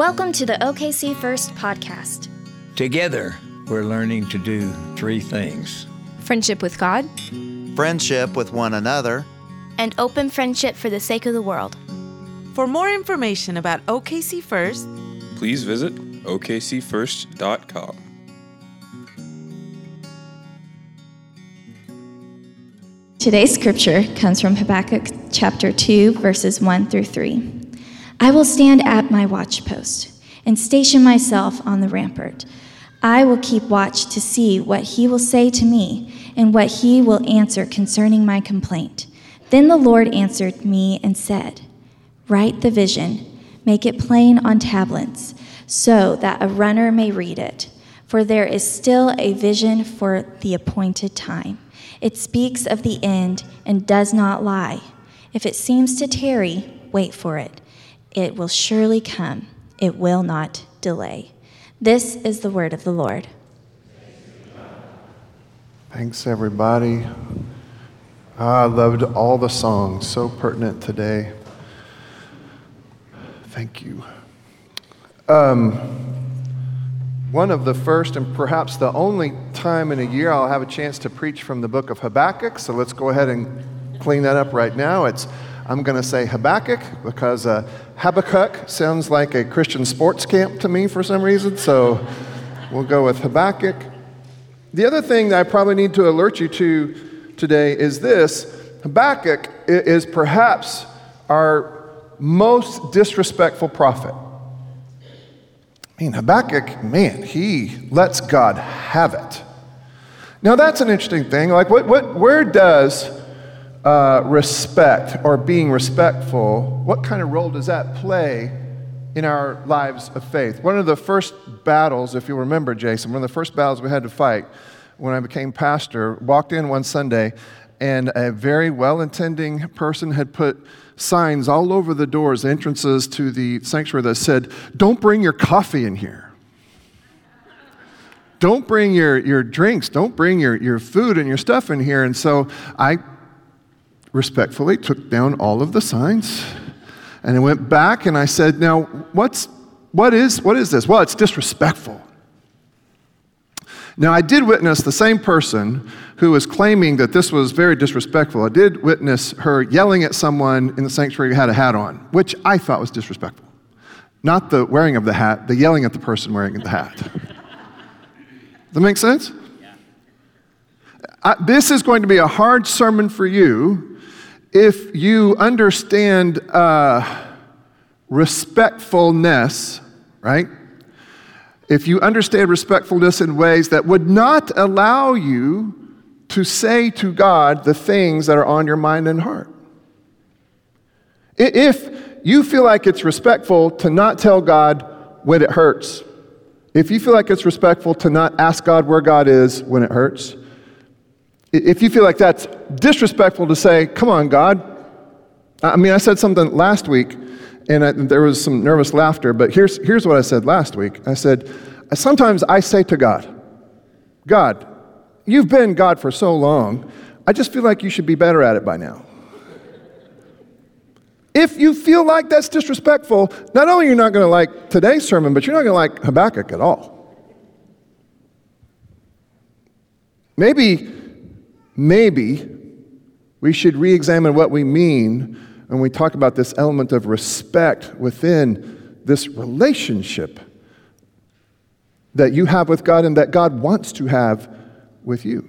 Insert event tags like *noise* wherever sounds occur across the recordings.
Welcome to the OKC First podcast. Together, we're learning to do three things friendship with God, friendship with one another, and open friendship for the sake of the world. For more information about OKC First, please visit okcfirst.com. Today's scripture comes from Habakkuk chapter 2, verses 1 through 3. I will stand at my watchpost and station myself on the rampart. I will keep watch to see what he will say to me and what he will answer concerning my complaint. Then the Lord answered me and said, Write the vision, make it plain on tablets, so that a runner may read it. For there is still a vision for the appointed time. It speaks of the end and does not lie. If it seems to tarry, wait for it it will surely come, it will not delay. This is the word of the Lord. Thanks, everybody. I loved all the songs, so pertinent today. Thank you. Um, one of the first and perhaps the only time in a year I'll have a chance to preach from the book of Habakkuk, so let's go ahead and clean that up right now. It's I'm going to say Habakkuk because uh, Habakkuk sounds like a Christian sports camp to me for some reason, so we'll go with Habakkuk. The other thing that I probably need to alert you to today is this Habakkuk is perhaps our most disrespectful prophet. I mean, Habakkuk, man, he lets God have it. Now, that's an interesting thing. Like, what, what, where does uh, respect or being respectful, what kind of role does that play in our lives of faith? One of the first battles, if you remember, Jason, one of the first battles we had to fight when I became pastor, walked in one Sunday and a very well intending person had put signs all over the doors, entrances to the sanctuary that said, Don't bring your coffee in here. Don't bring your, your drinks. Don't bring your, your food and your stuff in here. And so I respectfully took down all of the signs and I went back and I said, Now, what's, what, is, what is this? Well, it's disrespectful. Now, I did witness the same person who was claiming that this was very disrespectful. I did witness her yelling at someone in the sanctuary who had a hat on, which I thought was disrespectful. Not the wearing of the hat, the yelling at the person wearing the hat. Does that make sense? I, this is going to be a hard sermon for you if you understand uh, respectfulness, right? If you understand respectfulness in ways that would not allow you to say to God the things that are on your mind and heart. If you feel like it's respectful to not tell God when it hurts, if you feel like it's respectful to not ask God where God is when it hurts, if you feel like that's disrespectful to say, come on, God. I mean, I said something last week, and I, there was some nervous laughter, but here's, here's what I said last week. I said, sometimes I say to God, God, you've been God for so long, I just feel like you should be better at it by now. If you feel like that's disrespectful, not only you're you not going to like today's sermon, but you're not going to like Habakkuk at all. Maybe maybe we should re examine what we mean when we talk about this element of respect within this relationship that you have with God and that God wants to have with you.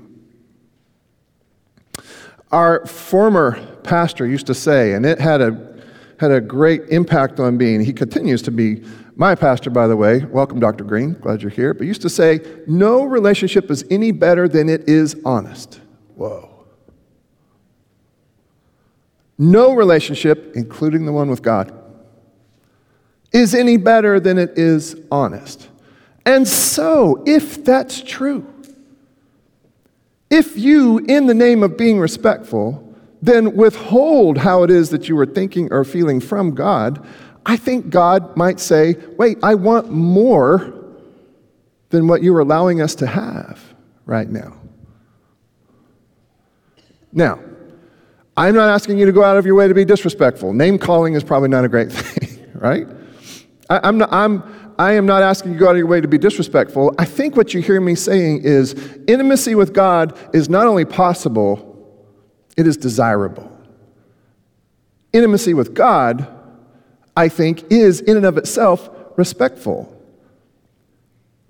Our former pastor used to say, and it had a, had a great impact on me, and he continues to be my pastor, by the way. Welcome, Dr. Green. Glad you're here. But used to say, no relationship is any better than it is honest. Whoa. No relationship, including the one with God, is any better than it is honest. And so, if that's true, if you, in the name of being respectful, then withhold how it is that you are thinking or feeling from God, I think God might say, wait, I want more than what you're allowing us to have right now. Now, I'm not asking you to go out of your way to be disrespectful. Name calling is probably not a great *laughs* thing, right? I, I'm not, I'm, I am not asking you to go out of your way to be disrespectful. I think what you hear me saying is intimacy with God is not only possible, it is desirable. Intimacy with God, I think, is in and of itself respectful.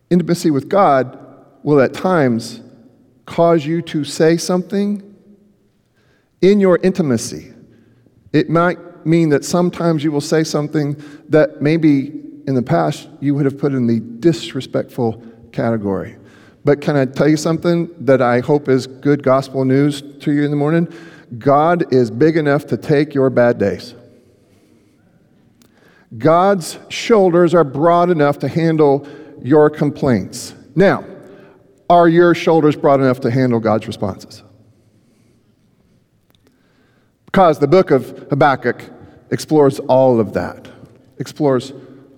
Intimacy with God will at times cause you to say something in your intimacy. It might mean that sometimes you will say something that maybe in the past you would have put in the disrespectful category. But can I tell you something that I hope is good gospel news to you in the morning? God is big enough to take your bad days. God's shoulders are broad enough to handle your complaints. Now, are your shoulders broad enough to handle God's responses? Because the book of Habakkuk explores all of that, explores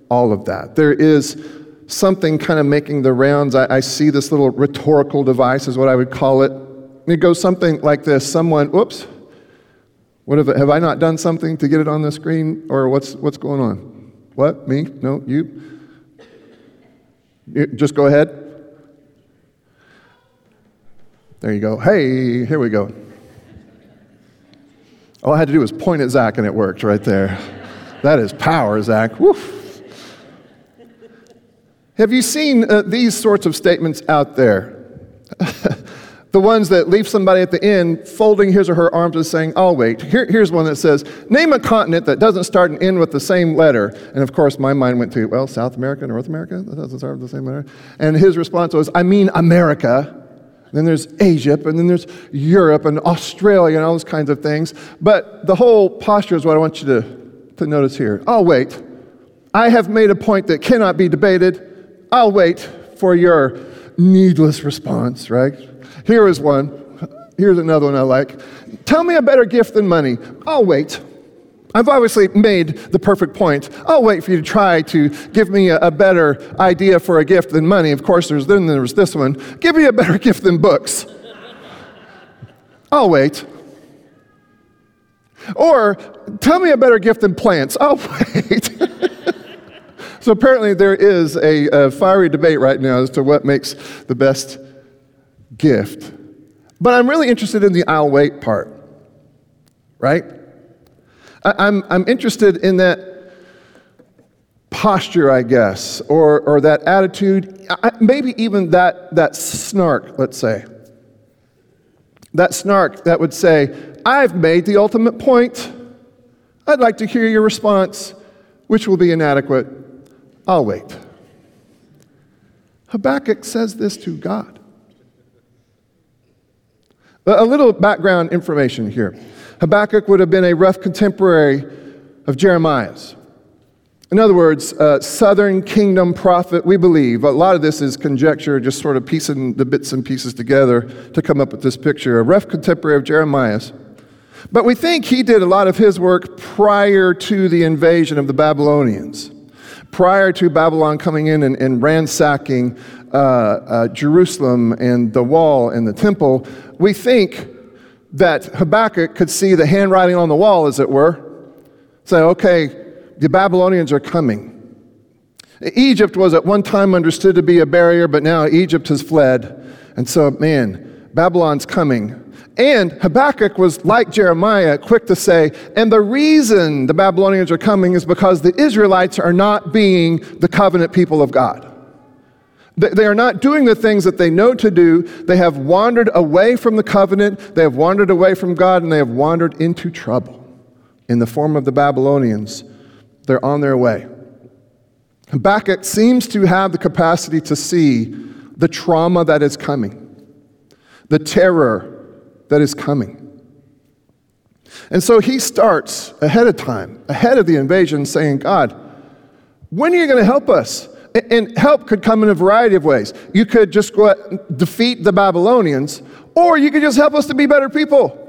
all of that. There is something kind of making the rounds. I, I see this little rhetorical device, is what I would call it. It goes something like this Someone, whoops, what have, have I not done something to get it on the screen? Or what's, what's going on? What? Me? No, you? you just go ahead. There you go. Hey, here we go. All I had to do was point at Zach and it worked right there. that is power, Zach. Woof. Have you seen uh, these sorts of statements out there? *laughs* the ones that leave somebody at the end folding his or her arms and saying, I'll wait. Here, here's one that says, Name a continent that doesn't start and end with the same letter. And of course, my mind went to, well, South America, North America, that doesn't start with the same letter. And his response was, I mean America. Then there's Asia, and then there's Europe and Australia and all those kinds of things. But the whole posture is what I want you to, to notice here. I'll wait. I have made a point that cannot be debated. I'll wait for your needless response, right? Here is one. Here's another one I like. Tell me a better gift than money. I'll wait. I've obviously made the perfect point. I'll wait for you to try to give me a, a, better idea for a gift than money. Of course, there's then there's this one. Give me a better *laughs* gift than books. I'll wait. Or tell me a better gift than plants. I'll *laughs* wait. so apparently there is a, a fiery debate right now as to what makes the best gift. But I'm really interested in the I'll wait part, right? I, am I'm interested in that posture, I guess, or, or that attitude, maybe even that, that snark, let's say. That snark that would say, I've made the ultimate point. I'd like to hear your response, which will be inadequate. I'll wait. Habakkuk says this to God. A little background information here. Habakkuk would have been a rough contemporary of Jeremiah's. In other words, a southern kingdom prophet, we believe. A lot of this is conjecture, just sort of piecing the bits and pieces together to come up with this picture. A rough contemporary of Jeremiah's. But we think he did a lot of his work prior to the invasion of the Babylonians, prior to Babylon coming in and, and ransacking uh, uh, Jerusalem and the wall and the temple. We think that Habakkuk could see the handwriting on the wall, as it were. Say, okay, the Babylonians are coming. Egypt was at one time understood to be a barrier, but now Egypt has fled. And so, man, Babylon's coming. And Habakkuk was like Jeremiah, quick to say, and the reason the Babylonians are coming is because the Israelites are not being the covenant people of God. They are not doing the things that they know to do. They have wandered away from the covenant, they have wandered away from God, and they have wandered into trouble in the form of the Babylonians. They're on their way. Habakkuk seems to have the capacity to see the trauma that is coming, the terror that is coming. And so he starts ahead of time, ahead of the invasion, saying, God, when are you going to help us? And help could come in a variety of ways. You could just go defeat the Babylonians, or you could just help us to be better people.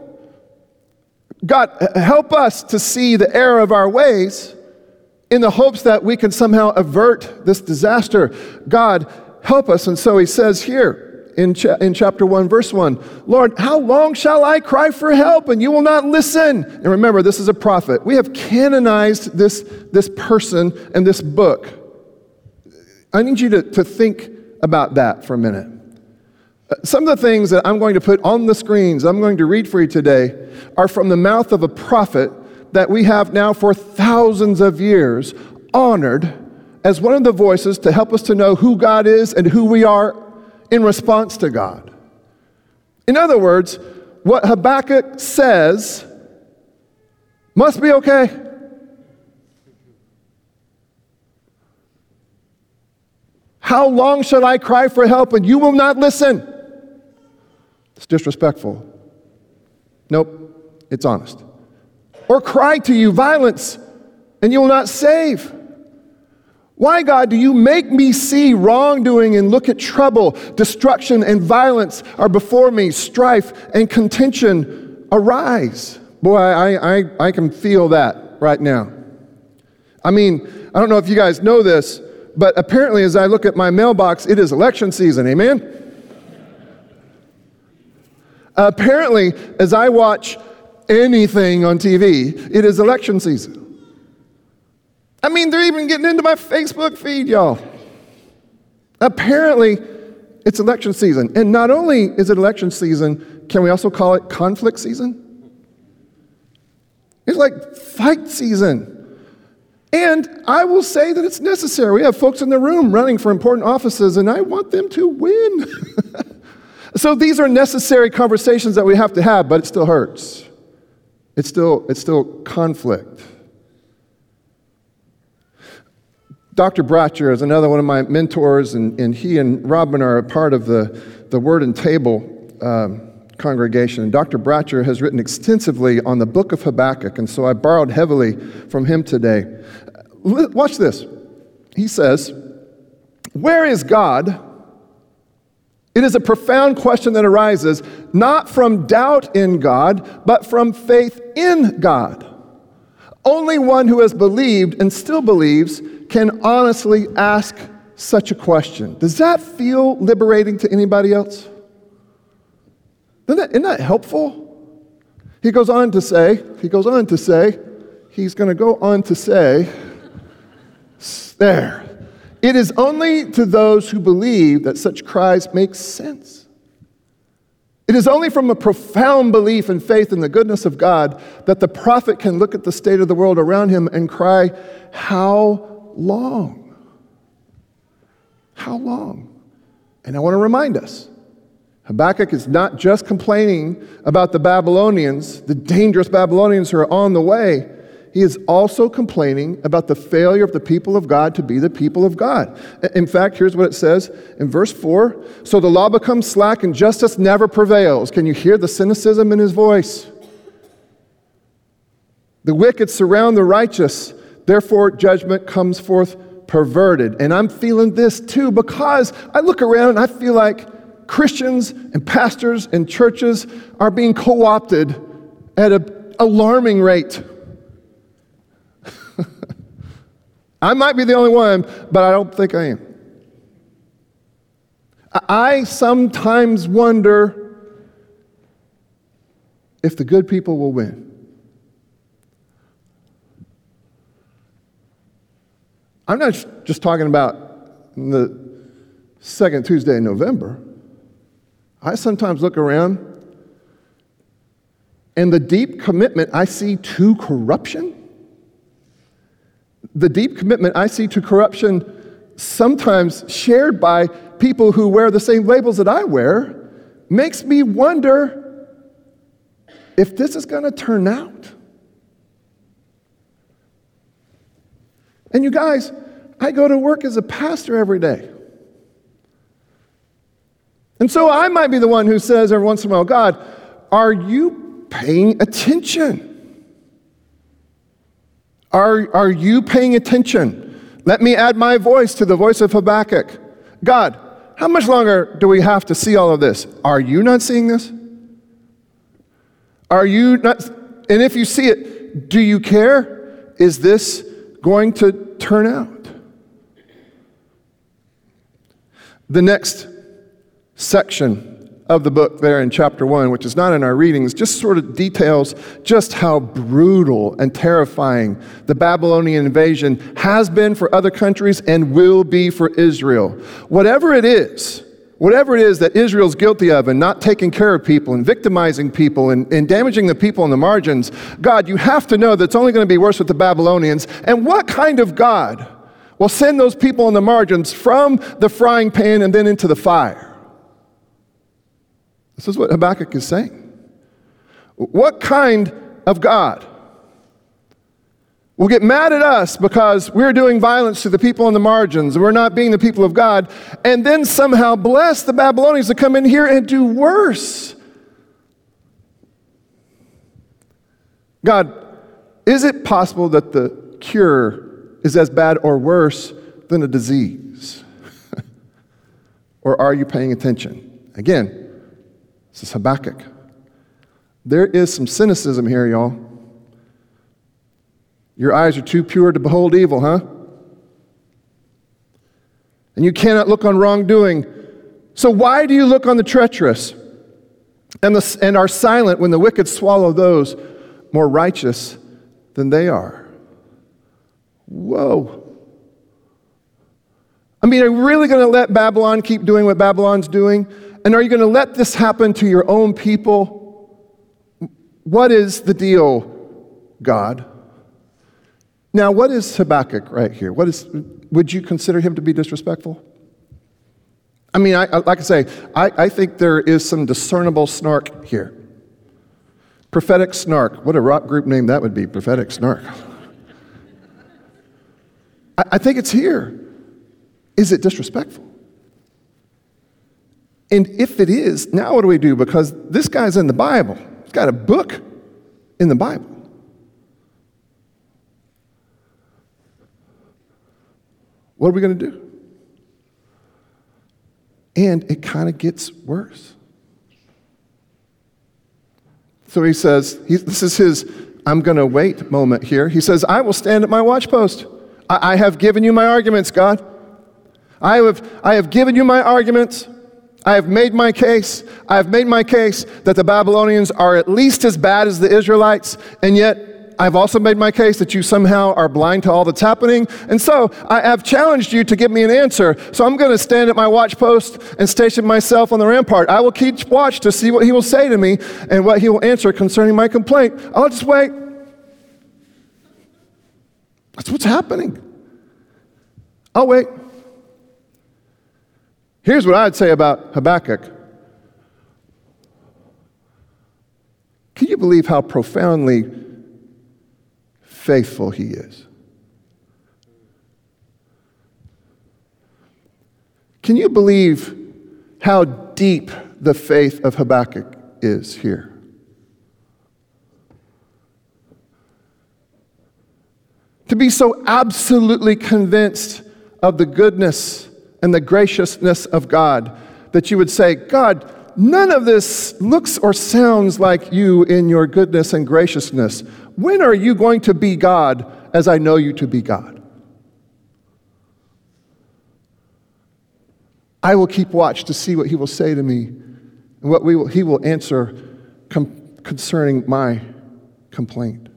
God, help us to see the error of our ways in the hopes that we can somehow avert this disaster. God, help us. And so he says here in, cha- in chapter 1, verse 1. Lord, how long shall I cry for help and you will not listen? And remember, this is a prophet. We have canonized this, this person and this book. I need you to, to think about that for a minute. Uh, Some of the things that I'm going to put on the screens, I'm going to read for you today, are from the mouth of a prophet that we have now for thousands of years honored as one of the voices to help us to know who God is and who we are in response to God. In other words, what Habakkuk says must be okay. How long shall I cry for help and you will not listen? It's disrespectful. Nope, it's honest. Or cry to you violence and you will not save. Why, God, do you make me see wrongdoing and look at trouble? Destruction and violence are before me, strife and contention arise. Boy, I, I, I can feel that right now. I mean, I don't know if you guys know this, but apparently, as I look at my mailbox, it is election season. Amen? Apparently, as I watch anything on TV, it is election season. I mean, they're even getting into my Facebook feed, y'all. Apparently, it's election season. And not only is it election season, can we also call it conflict season? It's like fight season. And I will say that it's necessary. We have folks in the room running for important offices, and I want them to win. *laughs* so these are necessary conversations that we have to have, but it still hurts. It's still, it's still conflict. Dr. Bratcher is another one of my mentors, and, and he and Robin are a part of the, the Word and Table um, congregation. And Dr. Bratcher has written extensively on the book of Habakkuk, and so I borrowed heavily from him today. Watch this. He says, Where is God? It is a profound question that arises not from doubt in God, but from faith in God. Only one who has believed and still believes can honestly ask such a question. Does that feel liberating to anybody else? Isn't that, isn't that helpful? He goes on to say, he goes on to say, he's going to go on to say, there. It is only to those who believe that such cries make sense. It is only from a profound belief and faith in the goodness of God that the prophet can look at the state of the world around him and cry, How long? How long? And I want to remind us Habakkuk is not just complaining about the Babylonians, the dangerous Babylonians who are on the way. He is also complaining about the failure of the people of God to be the people of God. In fact, here's what it says in verse 4 So the law becomes slack and justice never prevails. Can you hear the cynicism in his voice? The wicked surround the righteous, therefore, judgment comes forth perverted. And I'm feeling this too because I look around and I feel like Christians and pastors and churches are being co opted at an alarming rate. I might be the only one, but I don't think I am. I sometimes wonder if the good people will win. I'm not just talking about the second Tuesday in November. I sometimes look around and the deep commitment I see to corruption, the deep commitment I see to corruption, sometimes shared by people who wear the same labels that I wear, makes me wonder if this is going to turn out. And you guys, I go to work as a pastor every day. And so I might be the one who says every once in a while, God, are you paying attention? Are, are you paying attention? Let me add my voice to the voice of Habakkuk. God, how much longer do we have to see all of this? Are you not seeing this? Are you not? And if you see it, do you care? Is this going to turn out? The next section of the book there in chapter 1, which is not in our readings, just sort of details just how brutal and terrifying the Babylonian invasion has been for other countries and will be for Israel. Whatever it is, whatever it is that Israel's guilty of and not taking care of people and victimizing people and, and damaging the people on the margins, God, you have to know that it's only going to be worse with the Babylonians. And what kind of God will send those people on the margins from the frying pan and then into the fire? This is what Habakkuk is saying. What kind of God will get mad at us because we're doing violence to the people on the margins, we're not being the people of God, and then somehow bless the Babylonians to come in here and do worse? God, is it possible that the cure is as bad or worse than a disease? *laughs* or are you paying attention? Again, this is Habakkuk. There is some cynicism here, y'all. Your eyes are too pure to behold evil, huh? And you cannot look on wrongdoing. So why do you look on the treacherous and, the, and are silent when the wicked swallow those more righteous than they are? Whoa. I mean, are you really going to let Babylon keep doing what Babylon's doing? And are you going to let this happen to your own people? What is the deal, God? Now, what is Habakkuk right here? What is, would you consider him to be disrespectful? I mean, I, like I say, I, I think there is some discernible snark here. Prophetic snark. What a rock group name that would be, prophetic snark. I, I think it's here. Is it disrespectful? And if it is, now what do we do? Because this guy's in the Bible, he's got a book in the Bible. What are we going to do? And it kind of gets worse. So he says, he, this is his I'm going to wait moment here. He says, I will stand at my watchpost. I, I have given you my arguments, God. I have, I have given you my arguments. I have made my case. I have made my case that the Babylonians are at least as bad as the Israelites, and yet I've also made my case that you somehow are blind to all that's happening. And so I have challenged you to give me an answer. So I'm going to stand at my watch post and station myself on the rampart. I will keep watch to see what he will say to me and what he will answer concerning my complaint. I'll just wait. That's what's happening. I'll wait. Here's what I'd say about Habakkuk. Can you believe how profoundly faithful he is? Can you believe how deep the faith of Habakkuk is here? To be so absolutely convinced of the goodness and the graciousness of God, that you would say, God, none of this looks or sounds like you in your goodness and graciousness. When are you going to be God as I know you to be God? I will keep watch to see what he will say to me and what will, he will answer com- concerning my complaint.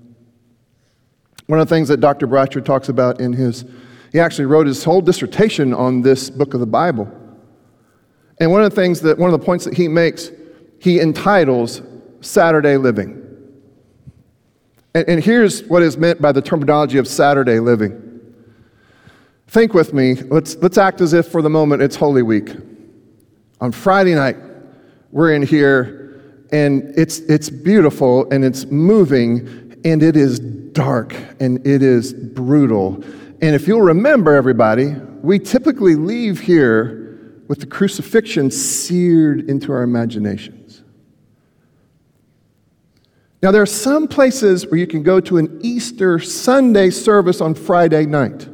One of the things that Dr. Bratcher talks about in his he actually wrote his whole dissertation on this book of the Bible. And one of the things that, one of the points that he makes, he entitles Saturday living. And, and here's what is meant by the terminology of Saturday living. Think with me, let's, let's act as if for the moment it's Holy Week. On Friday night, we're in here, and it's, it's beautiful, and it's moving, and it is dark, and it is brutal and if you'll remember, everybody, we typically leave here with the crucifixion seared into our imaginations. Now, there are some places where you can go to an Easter Sunday service on Friday night.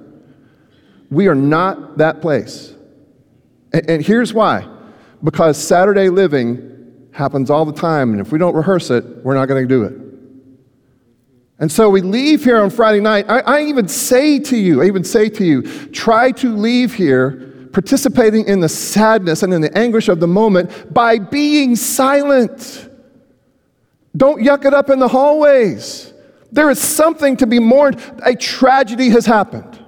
We are not that place. And, and here's why because Saturday living happens all the time, and if we don't rehearse it, we're not going to do it. And so we leave here on Friday night. I, I, even say to you, I even say to you, try to leave here participating in the sadness and in the anguish of the moment by being silent. Don't yuck it up in the hallways. There is something to be mourned. A tragedy has happened.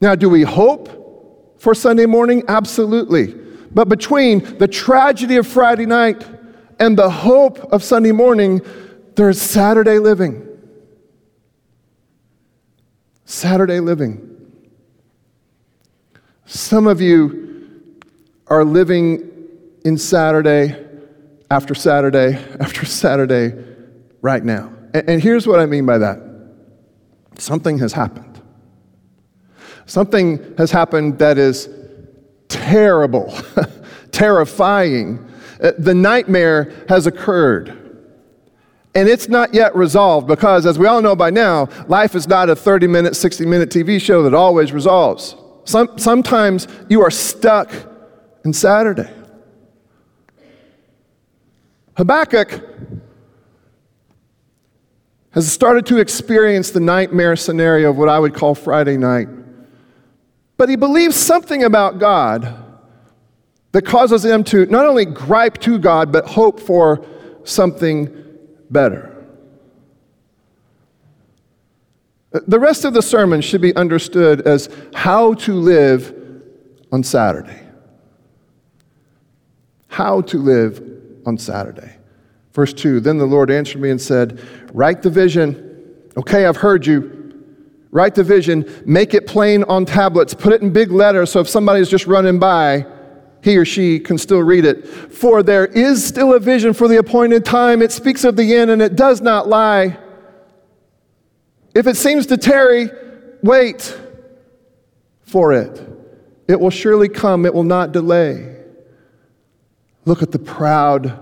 Now, do we hope for Sunday morning? Absolutely. But between the tragedy of Friday night and the hope of Sunday morning, there's Saturday living. Saturday living. Some of you are living in Saturday after Saturday *laughs* after Saturday right now. And, here's what I mean by that something has happened. Something has happened that is terrible, *laughs* terrifying. Uh, the nightmare has occurred. And it's not yet resolved because, as we all know by now, life is not a 30 minute, 60 minute TV show that always resolves. Some, sometimes you are stuck in Saturday. Habakkuk has started to experience the nightmare scenario of what I would call Friday night. But he believes something about God that causes him to not only gripe to God, but hope for something better. The rest of the sermon should be understood as how to live on Saturday. How to live on Saturday. Verse 2 Then the Lord answered me and said, Write the vision. Okay, I've heard you. Write the vision, make it plain on tablets, put it in big letters so if somebody's just running by, he or she can still read it. For there is still a vision for the appointed time. It speaks of the end and it does not lie. If it seems to tarry, wait for it. It will surely come, it will not delay. Look at the proud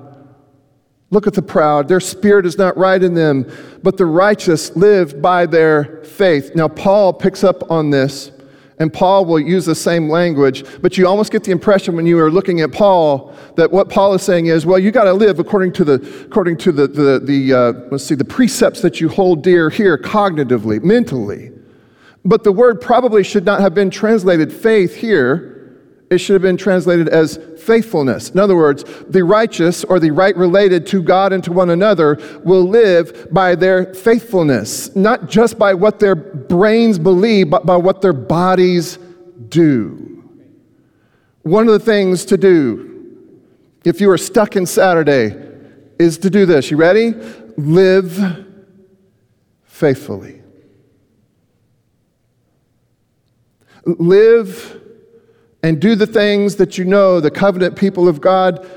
Look at the proud. Their spirit is not right in them, but the righteous live by their faith. Now, Paul picks up on this, and Paul will use the same language, but you almost get the impression when you are looking at Paul that what Paul is saying is, well, you got to live according to the, according to the, the, the uh, let's see, the precepts that you hold dear here cognitively, mentally. But the word probably should not have been translated faith here it should have been translated as faithfulness. In other words, the righteous or the right related to God and to one another will live by their faithfulness, not just by what their brains believe, but by what their bodies do. One of the things to do, if you are stuck in Saturday, is to do this. You ready? Live faithfully. Live and do the things that you know the covenant people of God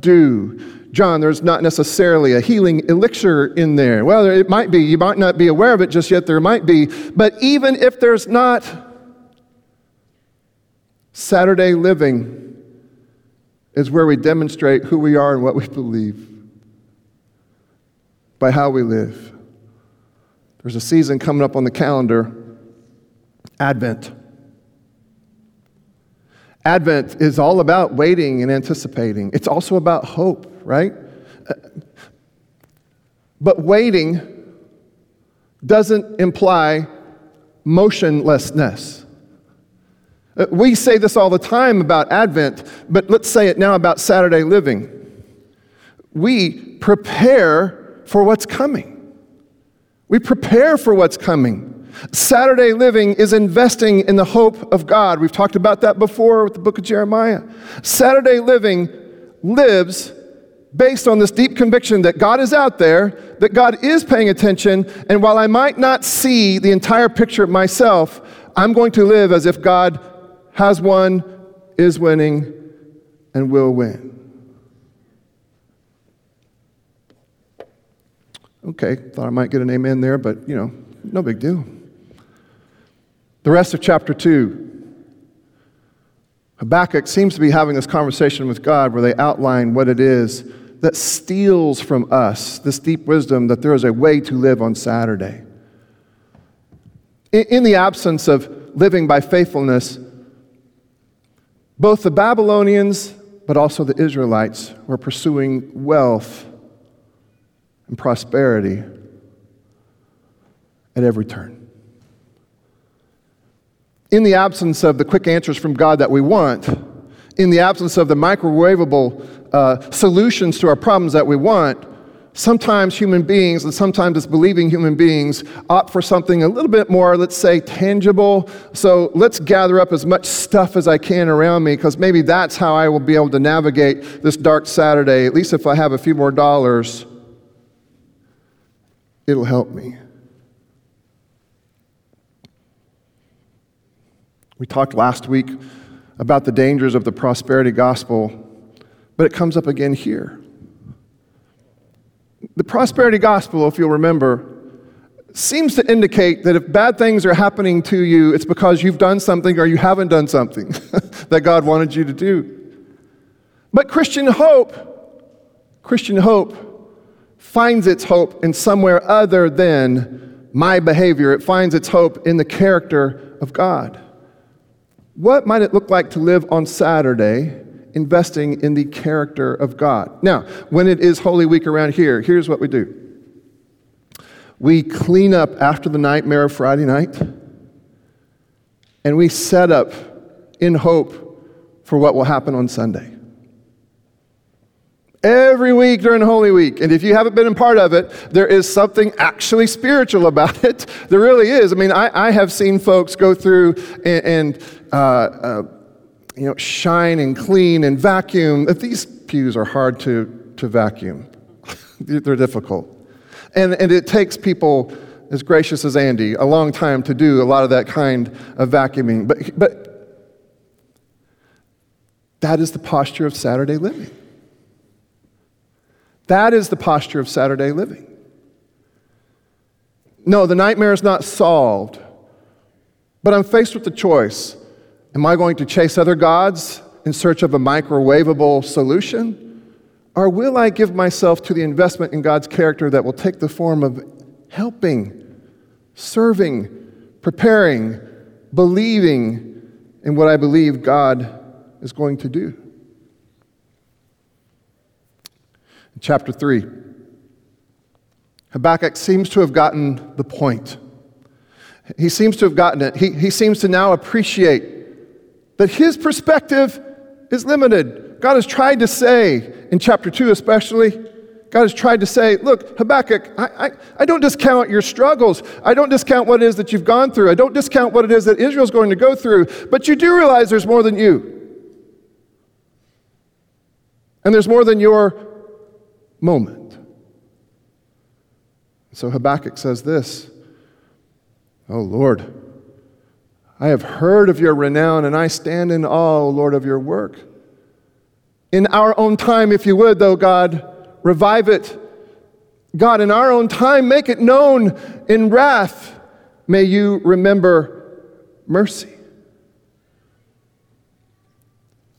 do. John, there's not necessarily a healing elixir in there. Well, it might be. You might not be aware of it just yet. There might be. But even if there's not, Saturday living is where we demonstrate who we are and what we believe by how we live. There's a season coming up on the calendar Advent. Advent is all about waiting and anticipating. It's also about hope, right? But waiting doesn't imply motionlessness. Uh, we say this all the time about Advent, but let's say it now about Saturday living. We prepare for what's coming. We prepare for what's coming. Saturday living is investing in the hope of God. We've talked about that before with the book of Jeremiah. Saturday living lives based on this deep conviction that God is out there, that God is paying attention, and while I might not see the entire picture myself, I'm going to live as if God has won, is winning, and will win. Okay, thought I might get an amen there, but you know, no big deal. The rest of chapter 2, Habakkuk seems to be having this conversation with God where they outline what it is that steals from us this deep wisdom that there is a way to live on Saturday. In, the absence of living by faithfulness, both the Babylonians but also the Israelites were pursuing wealth and prosperity at every turn. In the absence of the quick answers from God that we want, in the absence of the microwavable uh, solutions to our problems that we want, sometimes human beings, and sometimes as believing human beings, opt for something a little bit more, let's say, tangible. So let's gather up as much stuff as I can around me, because maybe that's how I will be able to navigate this dark Saturday. At least if I have a few more dollars, it'll help me. We talked last week about the dangers of the prosperity gospel, but it comes up again here. The prosperity gospel, if you'll remember, seems to indicate that if bad things are happening to you, it's because you've done something or you haven't done something *laughs* that God wanted you to do. But Christian hope, Christian hope finds its hope in somewhere other than my behavior. It finds its hope in the character of God. What might it look like to live on Saturday investing in the character of God? Now, when it is Holy Week around here, here's what we do we clean up after the nightmare of Friday night, and we set up in hope for what will happen on Sunday. Every week during Holy Week. And if you haven't been a part of it, there is something actually spiritual about *laughs* it. There really is. I mean, I, I have seen folks go through and, and uh, uh, you know, shine and clean and vacuum. These pews are hard to, to vacuum, *laughs* they're difficult. And, and it takes people as gracious as Andy a long time to do a lot of that kind of vacuuming. But, but that is the posture of Saturday living. That is the posture of Saturday living. No, the nightmare is not solved, but I'm faced with the choice. Am I going to chase other gods in search of a microwavable solution? Or will I give myself to the investment in God's character that will take the form of helping, serving, preparing, believing in what I believe God is going to do? Chapter 3. Habakkuk seems to have gotten the point. He seems to have gotten it. He, he seems to now appreciate that his perspective is limited. God has tried to say, in chapter 2 especially, God has tried to say, look, Habakkuk, I, I, I, don't discount your struggles. I don't discount what it is that you've gone through. I don't discount what it is that Israel's going to go through. But you do realize there's more than you. And there's more than your moment. So Habakkuk says this Oh Lord, I have heard of your renown, and I stand in awe, O Lord, of your work. In our own time, if you would, though, God, revive it. God, in our own time, make it known in wrath. May you remember mercy.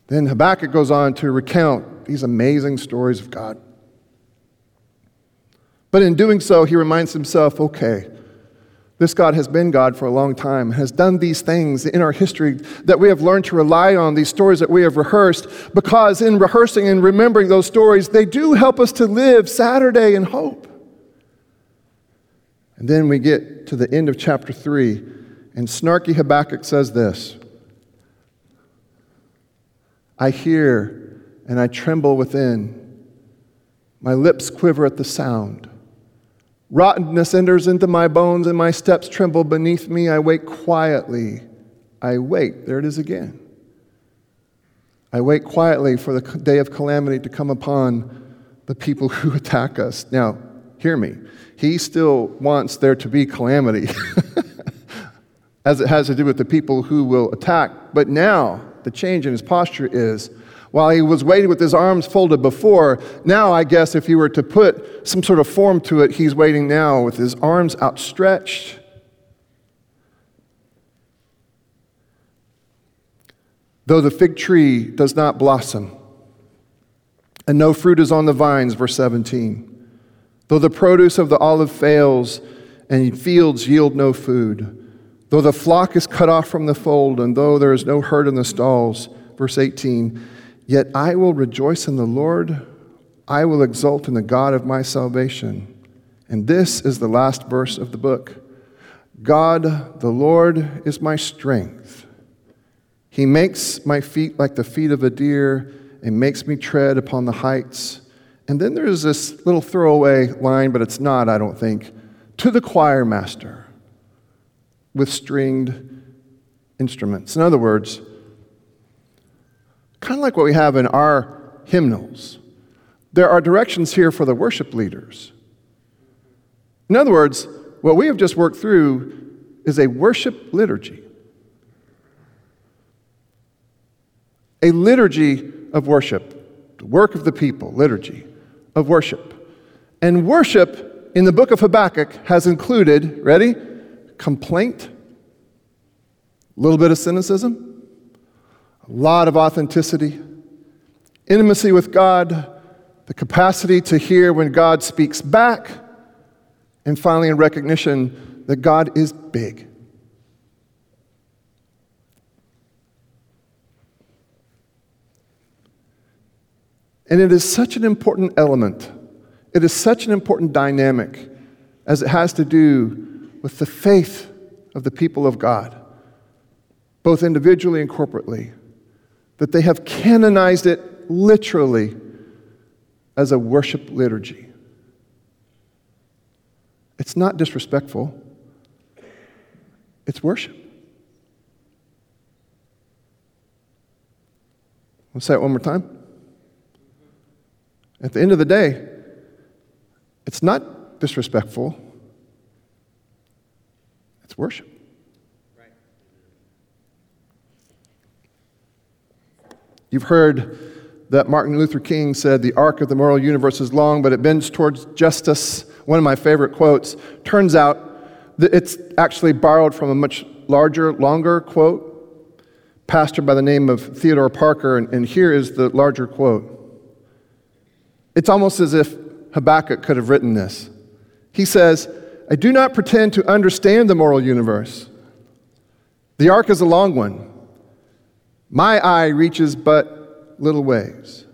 Then Habakkuk goes on to recount these amazing stories of God. But in doing so, he reminds himself okay, this God has been God for a long time, has done these things in our history that we have learned to rely on, these stories that we have rehearsed, because in rehearsing and remembering those stories, they do help us to live Saturday in hope. And then we get to the end of chapter 3, and snarky Habakkuk says this I hear and I tremble within, my lips quiver at the sound. Rottenness enters into my bones, and my steps tremble beneath me. I wait quietly. I wait. There it is again. I wait quietly for the day of calamity to come upon the people *laughs* who attack us. Now, hear me. He still wants there to be calamity, *laughs* as it has to do with the people who will attack. But now, the change in his posture is while he was waiting with his arms folded before, now I guess if you were to put some sort of form to it, he's waiting now with his arms outstretched. Though the fig tree does not blossom, and no fruit is on the vines, verse 17. Though the produce of the olive fails, and fields yield no food, though the flock is cut off from the fold, and though there is no herd in the stalls, verse 18. Yet I will rejoice in the Lord, I will exult in the God of my salvation. And this is the last verse of the book God, the Lord, is my strength. He makes my feet like the feet of a deer and makes me tread upon the heights. And then there's this little throwaway line, but it's not, I don't think. To the choir master with stringed instruments. In other words, kind of like what we have in our hymnals, there are directions here for the worship leaders. In other words, what we have just worked through is a worship liturgy. A liturgy of worship, the work of the people, liturgy of worship. And worship in the book of Habakkuk has included, ready? Complaint, a little bit of cynicism, a lot of authenticity, intimacy with God, the capacity to hear when God speaks back, and finally, a recognition that God is big. And it is such an important element. It is such an important dynamic as it has to do with the faith of the people of God, both individually and corporately, that they have canonized it literally as a worship liturgy. It's not disrespectful, it's worship. I'll say it one more time. At the end of the day, it's not disrespectful, it's worship. You've heard that Martin Luther King said, The arc of the moral universe is long, but it bends towards justice. One of my favorite quotes. Turns out that it's actually borrowed from a much larger, longer quote, pastor by the name of Theodore Parker, and, and here is the larger quote. It's almost as if Habakkuk could have written this. He says, I do not pretend to understand the moral universe. The arc is a long one. My eye reaches but little ways.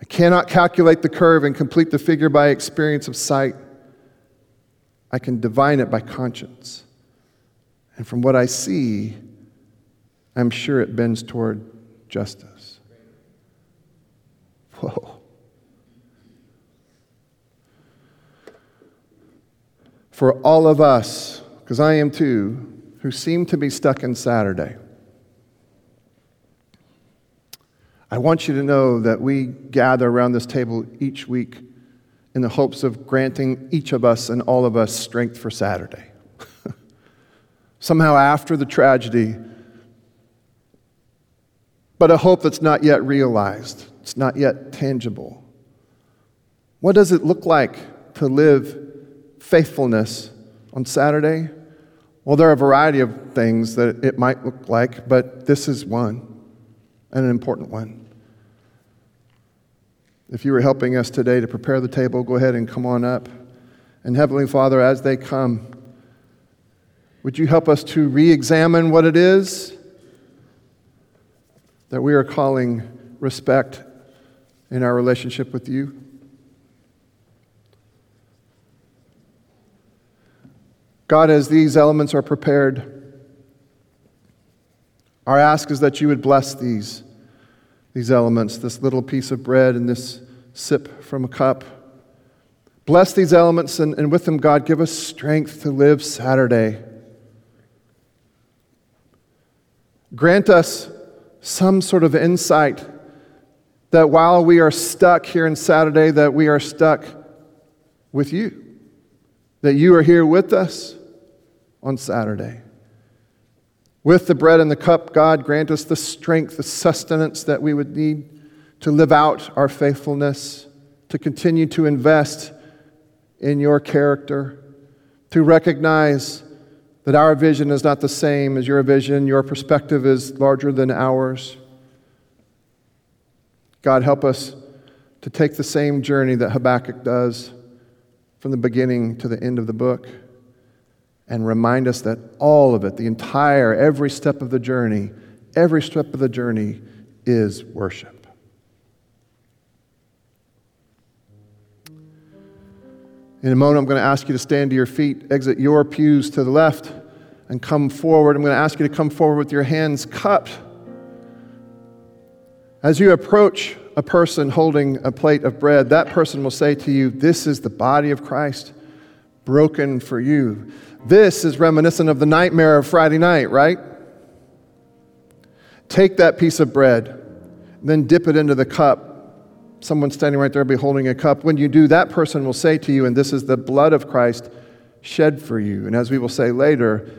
I cannot calculate the curve and complete the figure by experience of sight. I can divine it by conscience. And from what I see, I'm sure it bends toward justice. Whoa. for all of us, because I am too, who seem to be stuck in Saturday. I want you to know that we gather around this table each week in the hopes of granting each of us and all of us strength for Saturday. *laughs* Somehow after the tragedy, but a hope that's not yet realized, it's not yet tangible. What does it look like to live faithfulness on Saturday? Well, there are a variety of things that it might look like, but this is one, and an important one. If you were helping us today to prepare the table, go ahead and come on up. And Heavenly Father, as they come, would you help us to re examine what it is that we are calling respect in our relationship with you? God, as these elements are prepared, our ask is that you would bless these, these elements, this little piece of bread and this sip from a cup. Bless these elements, and, and with them, God, give us strength to live Saturday. Grant us some sort of insight that while we are stuck here in Saturday, that we are stuck with you that you are here with us on Saturday. With the bread and the cup, God, grant us the strength, the sustenance that we would need to live out our faithfulness, to continue to invest in your character, to recognize that our vision is not the same as your vision, your perspective is larger than ours. God, help us to take the same journey that Habakkuk does from the beginning to the end of the book and remind us that all of it, the entire, every step of the journey, every step of the journey is worship. In a moment, I'm going to ask you to stand to your feet, exit your pews to the left, and come forward. I'm going to ask you to come forward with your hands cupped. As you approach a person holding a plate of bread, that person will say to you, This is the body of Christ broken for you. This is reminiscent of the nightmare of Friday night, right? Take that piece of bread, then dip it into the cup. Someone standing right there will be holding a cup. When you do, that person will say to you, and this is the blood of Christ shed for you. And as we will say later,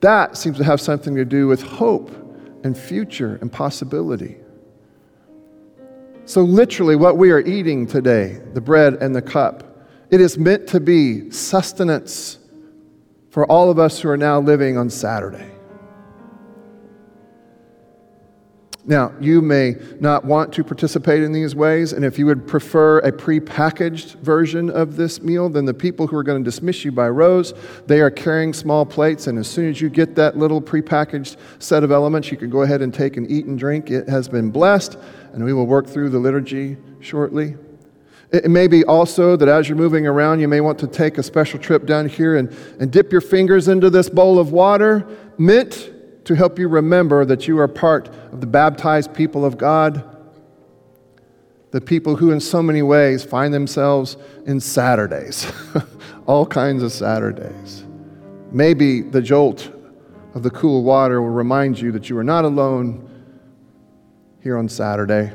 that seems to have something to do with hope and future and possibility. So, literally, what we are eating today, the bread and the cup, it is meant to be sustenance for all of us who are now living on Saturday. Now, you may not want to participate in these ways, and if you would prefer a prepackaged version of this meal, then the people who are going to dismiss you by rows, they are carrying small plates, and as soon as you get that little prepackaged set of elements, you can go ahead and take and eat and drink. It has been blessed, and we will work through the liturgy shortly. It may be also that as you're moving around, you may want to take a special trip down here and, and dip your fingers into this bowl of water, mint to help you remember that you are part of the baptized people of God, the people who, in so many ways, find themselves in Saturdays, *laughs* all kinds of Saturdays. Maybe the jolt of the cool water will remind you that you are not alone here on Saturday.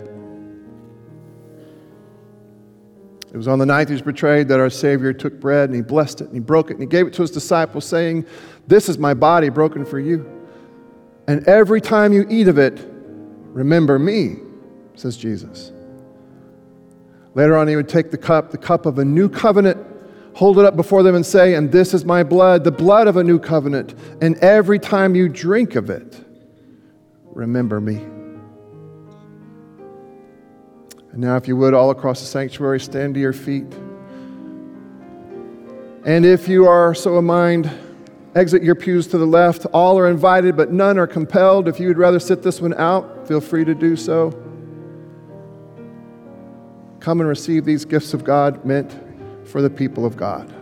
It was on the night he was betrayed that our Savior took bread and he blessed it and he broke it and he gave it to his disciples, saying, This is my body broken for you. And every time you eat of it, remember me, says Jesus. Later on, he would take the cup, the cup of a new covenant, hold it up before them and say, And this is my blood, the blood of a new covenant. And every time you drink of it, remember me. And now, if you would, all across the sanctuary, stand to your feet. And if you are so a mind, Exit your pews to the left. All are invited, but none are compelled. If you would rather sit this one out, feel free to do so. Come and receive these gifts of God meant for the people of God.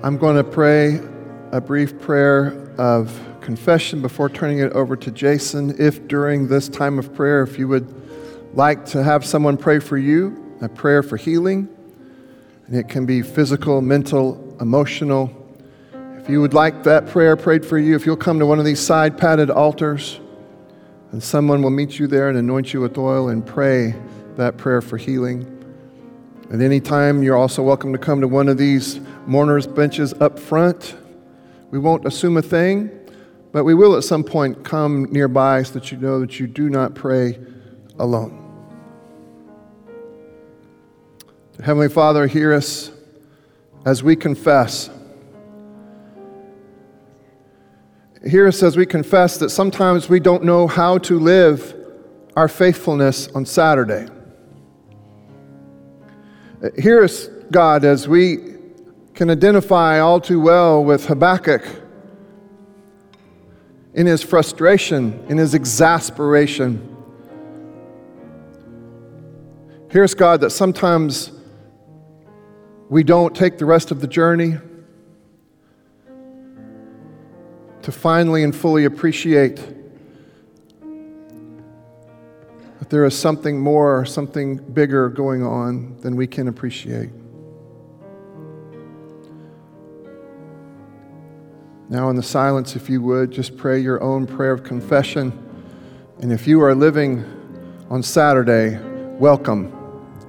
I'm going to pray a brief prayer of confession before turning it over to Jason. If during this time of prayer, if you would like to have someone pray for you, a prayer for healing, and it can be physical, mental, emotional. If you would like that prayer prayed for you, if you'll come to one of these side padded altars, and someone will meet you there and anoint you with oil and pray that prayer for healing. At any time, you're also welcome to come to one of these mourners' benches up front. We won't assume a thing, but we will at some point come nearby so that you know that you do not pray alone. Heavenly Father, hear us as we confess. Hear us as we confess that sometimes we don't know how to live our faithfulness on Saturday. Hear us, God, as we can identify all too well with Habakkuk in his frustration, in his exasperation. Here's God, that sometimes we don't take the rest of the journey to finally and fully appreciate that there is something more, something bigger going on than we can appreciate. Now, in the silence, if you would, just pray your own prayer of confession. And if you are living on Saturday, welcome.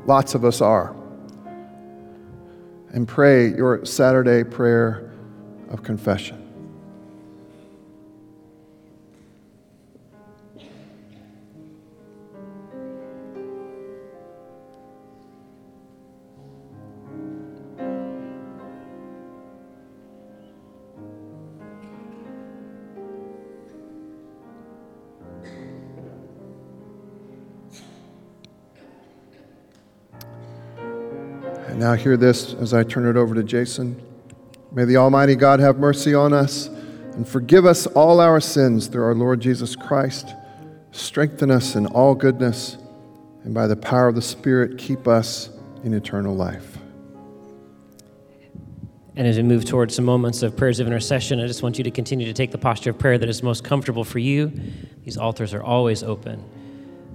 Lots of us are. And pray your Saturday prayer of confession. Now, hear this as I turn it over to Jason. May the Almighty God have mercy on us and forgive us all our sins through our Lord Jesus Christ. Strengthen us in all goodness, and by the power of the Spirit, keep us in eternal life. And as we move towards some moments of prayers of intercession, I just want you to continue to take the posture of prayer that is most comfortable for you. These altars are always open.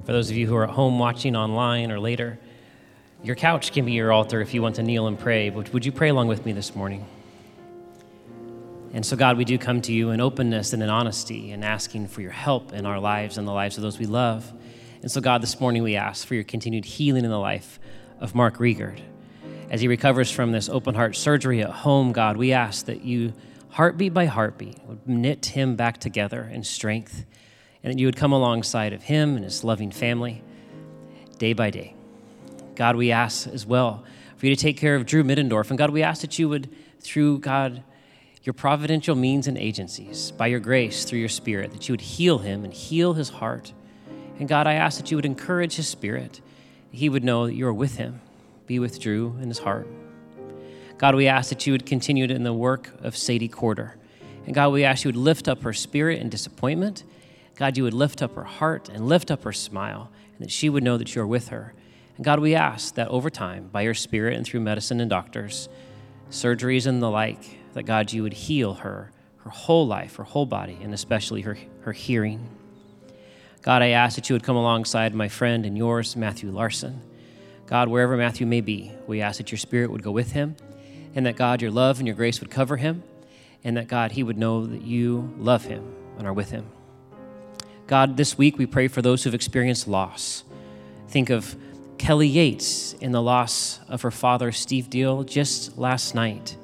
For those of you who are at home watching online or later, your couch can be your altar if you want to kneel and pray. But would you pray along with me this morning? And so, God, we do come to you in openness and in honesty and asking for your help in our lives and the lives of those we love. And so, God, this morning we ask for your continued healing in the life of Mark Riegert. As he recovers from this open heart surgery at home, God, we ask that you, heartbeat by heartbeat, would knit him back together in strength and that you would come alongside of him and his loving family day by day. God, we ask as well for you to take care of Drew Middendorf. And God, we ask that you would, through God, your providential means and agencies, by your grace, through your spirit, that you would heal him and heal his heart. And God, I ask that you would encourage his spirit. He would know that you are with him. Be with Drew in his heart. God, we ask that you would continue in the work of Sadie Corder. And God, we ask you would lift up her spirit in disappointment. God, you would lift up her heart and lift up her smile, and that she would know that you are with her. And God, we ask that over time, by your Spirit and through medicine and doctors, surgeries and the like, that God, you would heal her, her whole life, her whole body, and especially her, her hearing. God, I ask that you would come alongside my friend and yours, Matthew Larson. God, wherever Matthew may be, we ask that your Spirit would go with him, and that God, your love and your grace would cover him, and that God, he would know that you love him and are with him. God, this week we pray for those who've experienced loss. Think of Kelly Yates in the loss of her father, Steve Deal, just last night.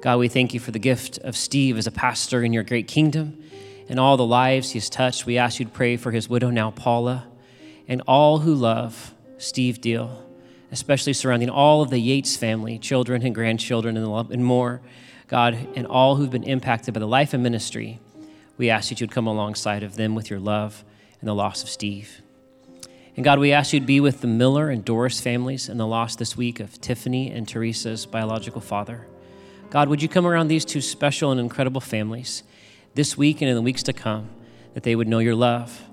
God, we thank you for the gift of Steve as a pastor in your great kingdom and all the lives he has touched. We ask you to pray for his widow now, Paula, and all who love Steve Deal, especially surrounding all of the Yates family, children and grandchildren and, and more. God, and all who've been impacted by the life and ministry, we ask that you'd come alongside of them with your love and the loss of Steve. And God, we ask you to be with the Miller and Doris families and the loss this week of Tiffany and Teresa's biological father. God, would you come around these two special and incredible families this week and in the weeks to come, that they would know your love.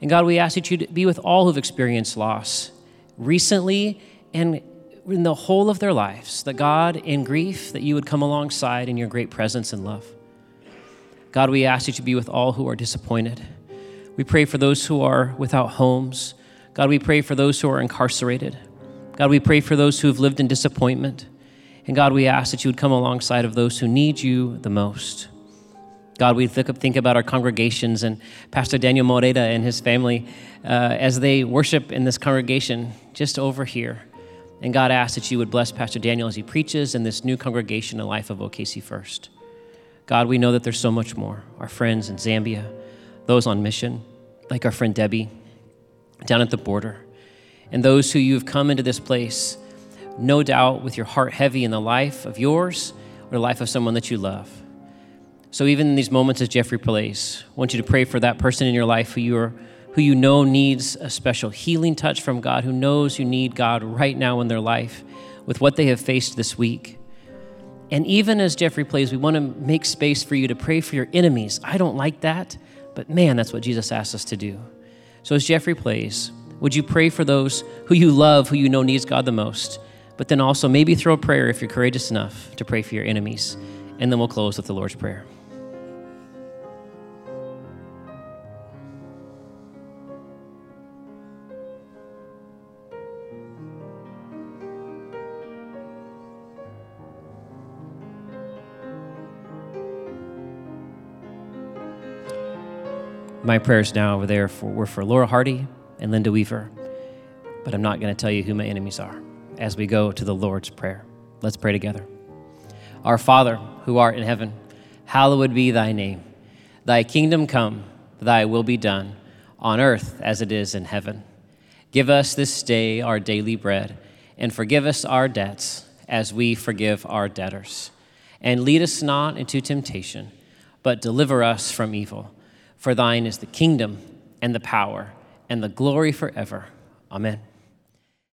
And God, we ask that you be with all who've experienced loss recently and in the whole of their lives, that God, in grief, that you would come alongside in your great presence and love. God, we ask that you be with all who are disappointed. We pray for those who are without homes God, we pray for those who are incarcerated. God, we pray for those who have lived in disappointment. And God, we ask that you would come alongside of those who need you the most. God, we think about our congregations and Pastor Daniel Moreda and his family uh, as they worship in this congregation just over here. And God asks that you would bless Pastor Daniel as he preaches in this new congregation, the life of OKC First. God, we know that there's so much more. Our friends in Zambia, those on mission, like our friend Debbie down at the border, and those who you've come into this place, no doubt with your heart heavy in the life of yours or the life of someone that you love. So even in these moments as Jeffrey plays, I want you to pray for that person in your life who you are who you know needs a special healing touch from God, who knows you need God right now in their life with what they have faced this week. And even as Jeffrey plays, we want to make space for you to pray for your enemies. I don't like that, but man, that's what Jesus asked us to do. So as Jeffrey plays, would you pray for those who you love, who you know needs God the most? But then also maybe throw a prayer if you're courageous enough to pray for your enemies. And then we'll close with the Lord's Prayer. My prayers now there for, were for Laura Hardy and Linda Weaver, but I'm not going to tell you who my enemies are as we go to the Lord's Prayer. Let's pray together. Our Father, who art in heaven, hallowed be thy name. Thy kingdom come, thy will be done, on earth as it is in heaven. Give us this day our daily bread, and forgive us our debts as we forgive our debtors. And lead us not into temptation, but deliver us from evil. For thine is the kingdom and the power and the glory forever. Amen.